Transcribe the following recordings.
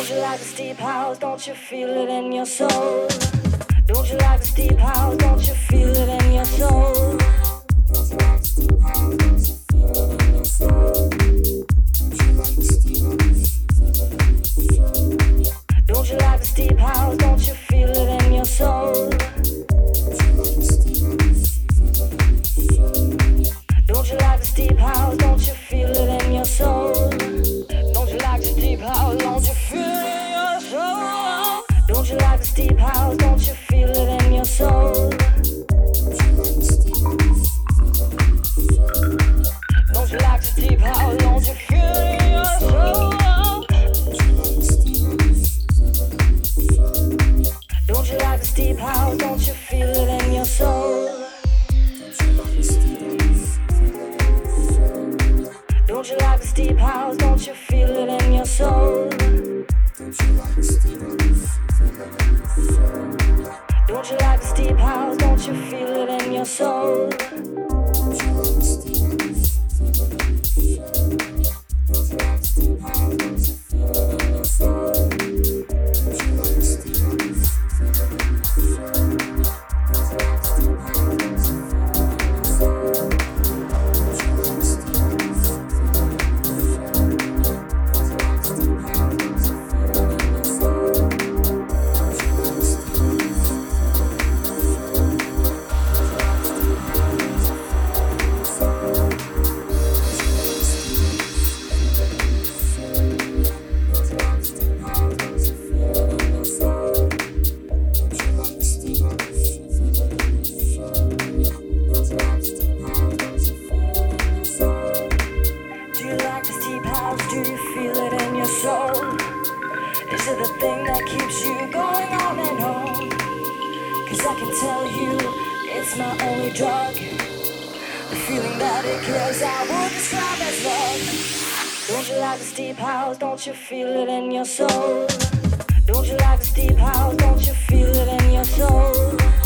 Don't you like the deep house? Don't you feel it in your soul? Don't you like the deep house? Don't you feel it in your soul? feeling that it. I would describe as love. Don't you like this deep house? Don't you feel it in your soul? Don't you like this deep house? Don't you feel it in your soul?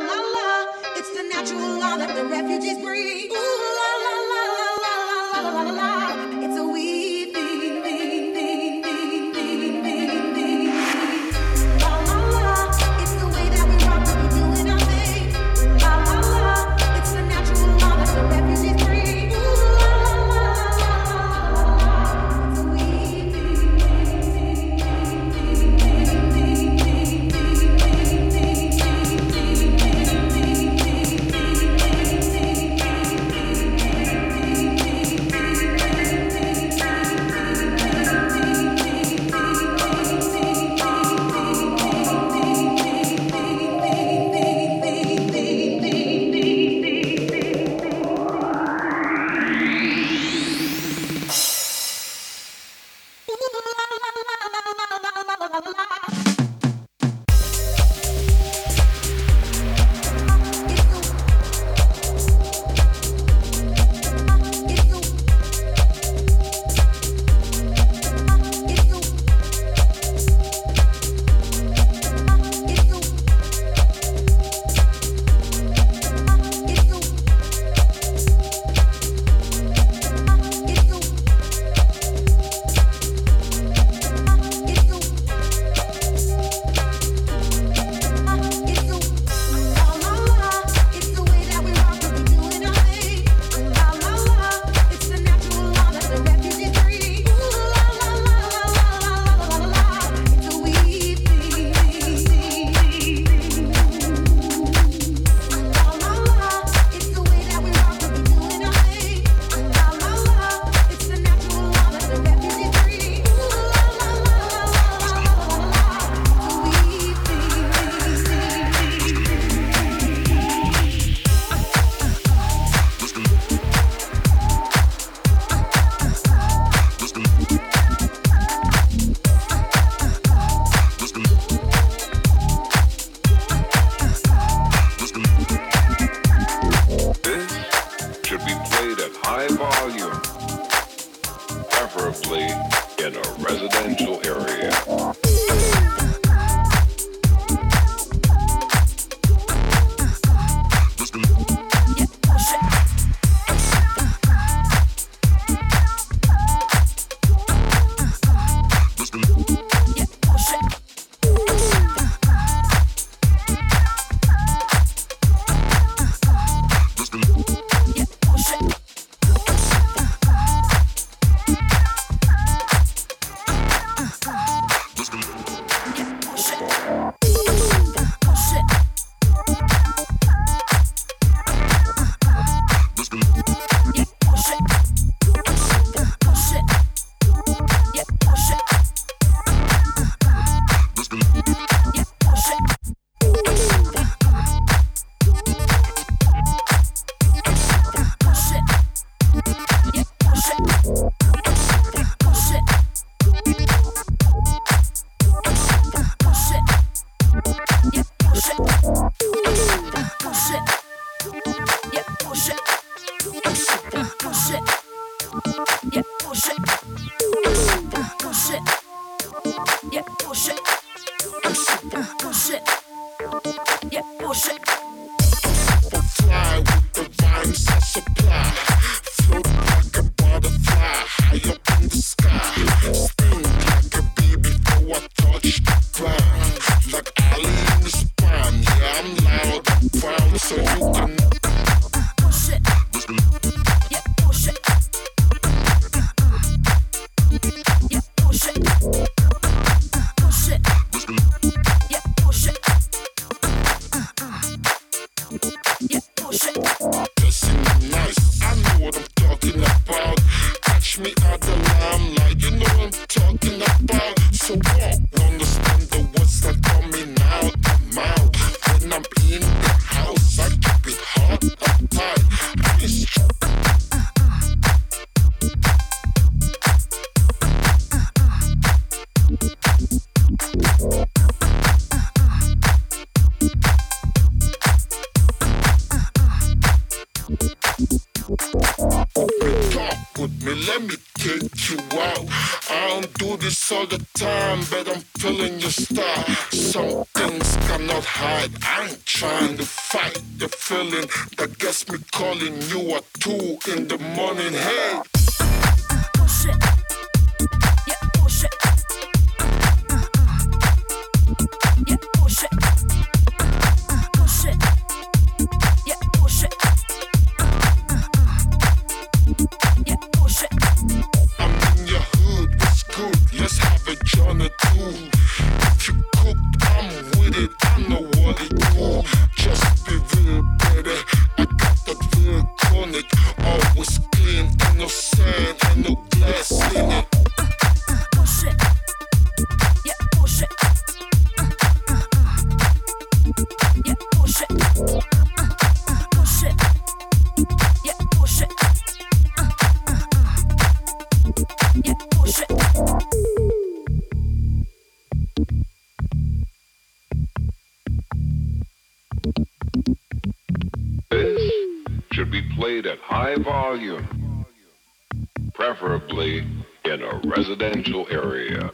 la la. It's the natural law that the refugees breathe. Ooh la la la la la la la la la. high volume, preferably in a residential area.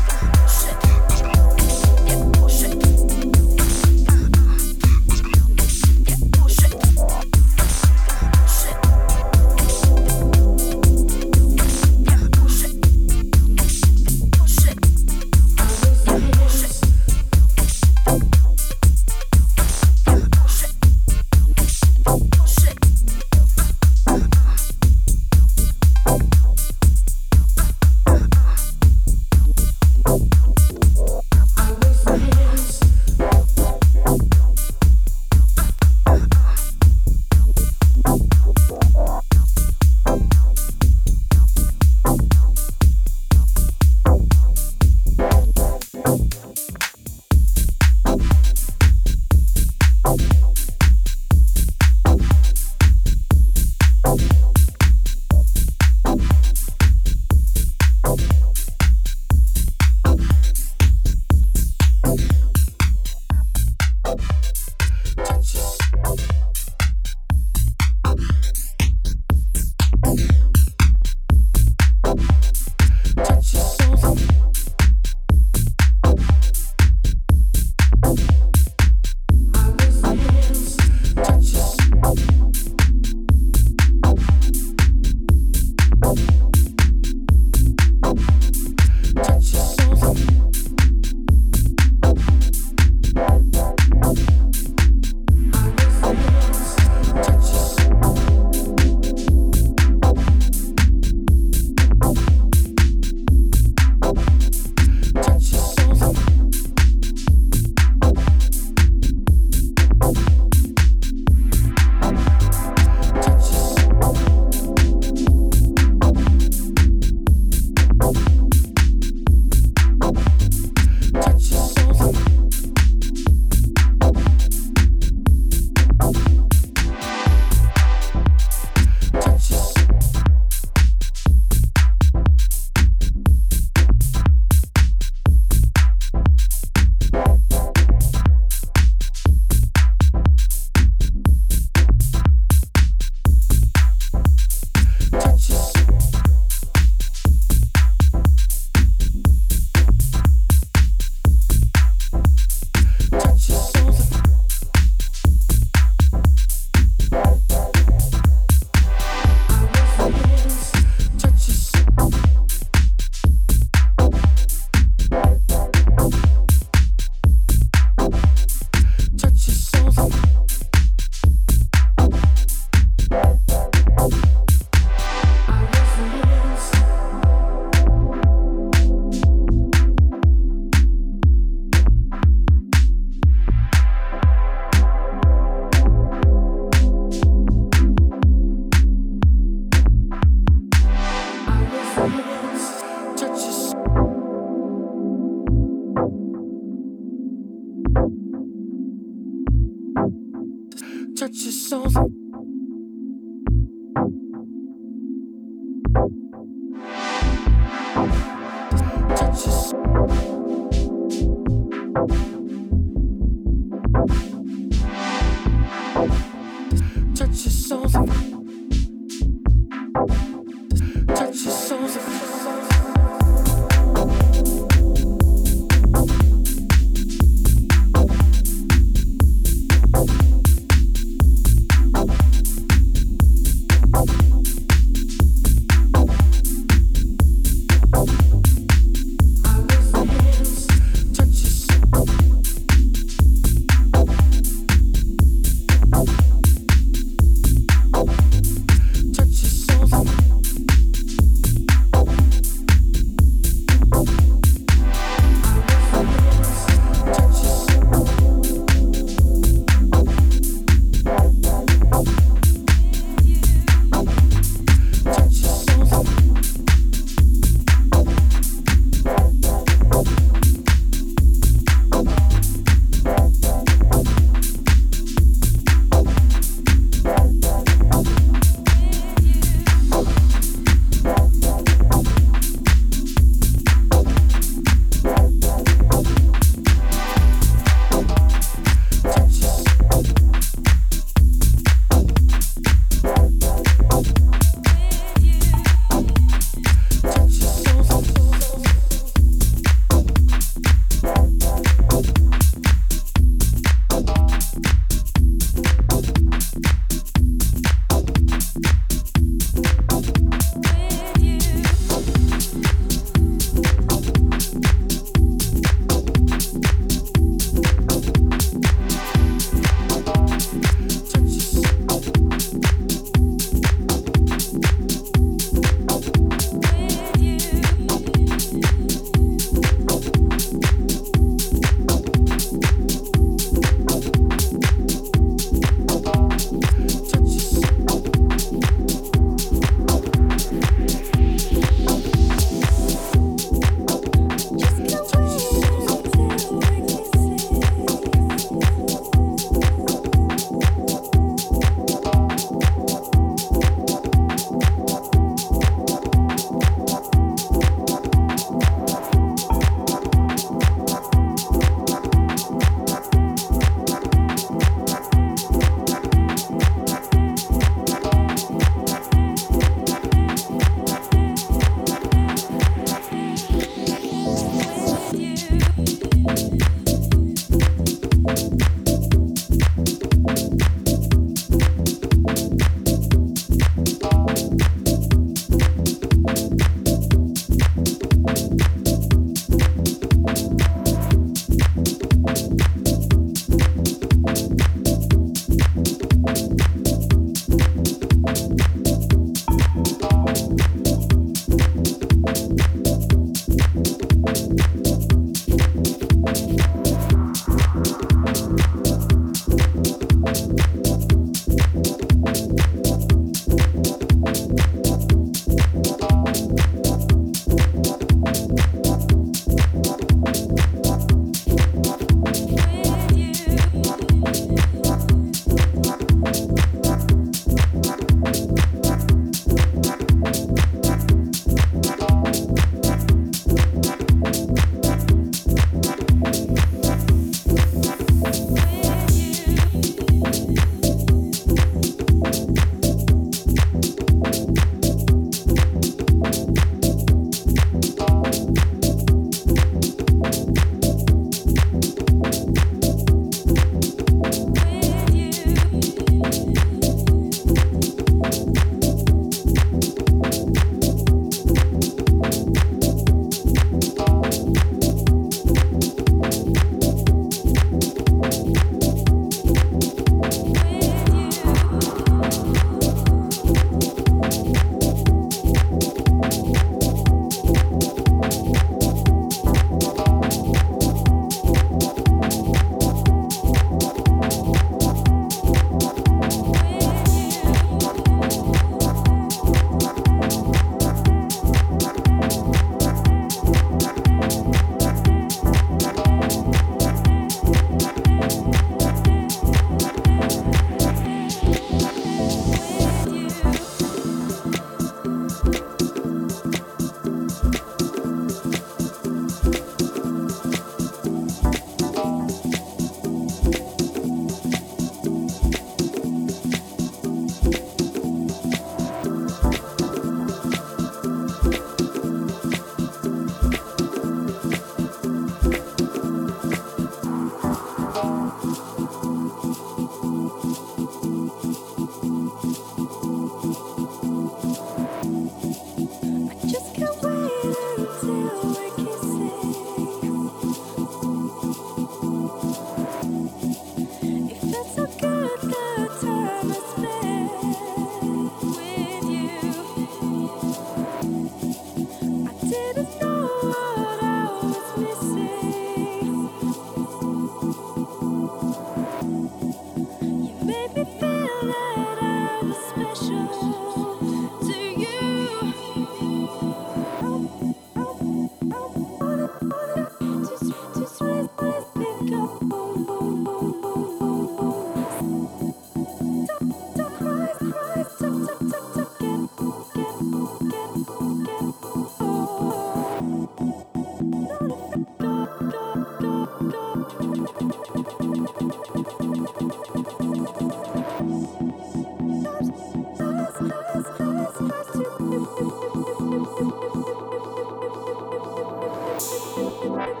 with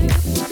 you.